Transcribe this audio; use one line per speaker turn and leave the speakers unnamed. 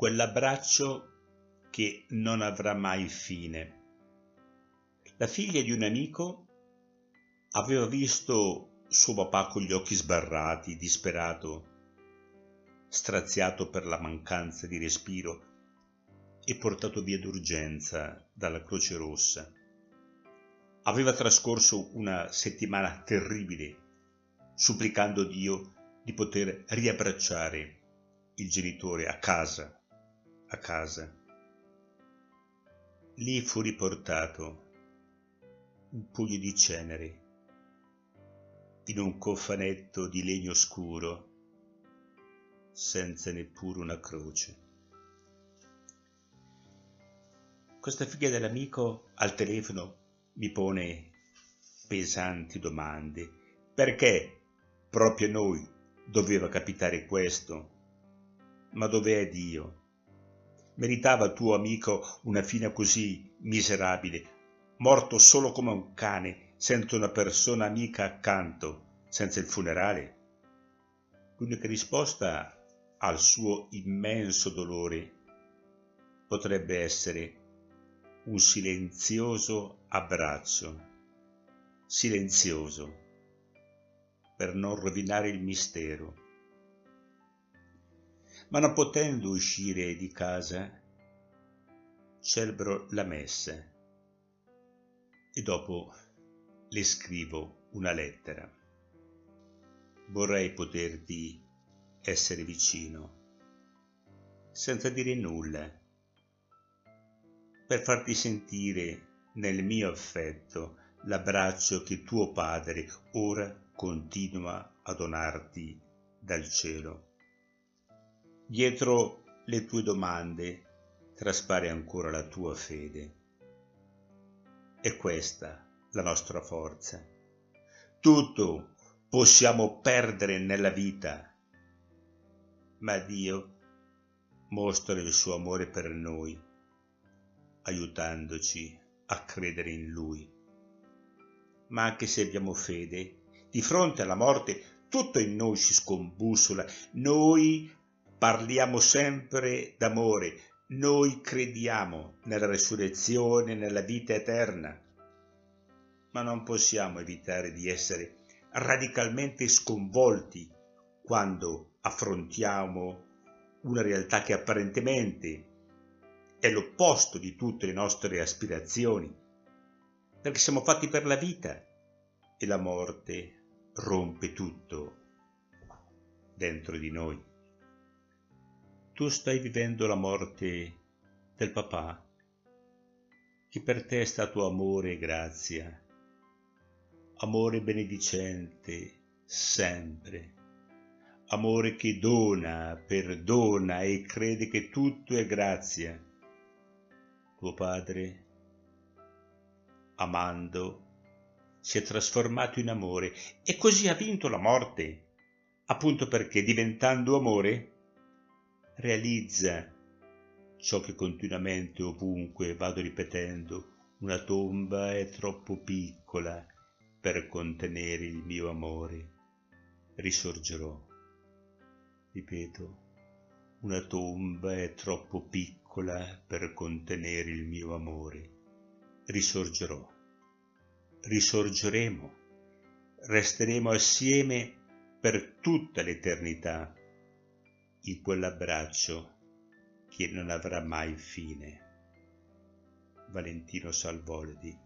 quell'abbraccio che non avrà mai fine. La figlia di un amico aveva visto suo papà con gli occhi sbarrati, disperato, straziato per la mancanza di respiro e portato via d'urgenza dalla Croce Rossa. Aveva trascorso una settimana terribile, supplicando Dio di poter riabbracciare il genitore a casa, a casa. Lì fu riportato un pugno di cenere in un cofanetto di legno scuro senza neppure una croce. Questa figlia dell'amico al telefono mi pone pesanti domande. Perché proprio a noi doveva capitare questo? Ma dov'è Dio? Meritava tuo amico una fine così miserabile, morto solo come un cane, senza una persona amica accanto, senza il funerale? L'unica risposta al suo immenso dolore potrebbe essere un silenzioso abbraccio, silenzioso, per non rovinare il mistero ma non potendo uscire di casa, celebro la messa e dopo le scrivo una lettera. Vorrei poterti essere vicino, senza dire nulla, per farti sentire nel mio affetto l'abbraccio che tuo padre ora continua a donarti dal cielo. Dietro le tue domande traspare ancora la tua fede. È questa la nostra forza. Tutto possiamo perdere nella vita, ma Dio mostra il suo amore per noi, aiutandoci a credere in Lui. Ma anche se abbiamo fede, di fronte alla morte tutto in noi si scombussola, noi parliamo sempre d'amore, noi crediamo nella resurrezione, nella vita eterna, ma non possiamo evitare di essere radicalmente sconvolti quando affrontiamo una realtà che apparentemente è l'opposto di tutte le nostre aspirazioni, perché siamo fatti per la vita e la morte rompe tutto dentro di noi tu stai vivendo la morte del papà, che per te è stato amore e grazia, amore benedicente sempre, amore che dona, perdona e crede che tutto è grazia. Tuo padre, amando, si è trasformato in amore e così ha vinto la morte, appunto perché diventando amore realizza ciò che continuamente ovunque vado ripetendo, una tomba è troppo piccola per contenere il mio amore. Risorgerò. Ripeto, una tomba è troppo piccola per contenere il mio amore. Risorgerò. Risorgeremo. Resteremo assieme per tutta l'eternità in quell'abbraccio che non avrà mai fine. Valentino Salvoldi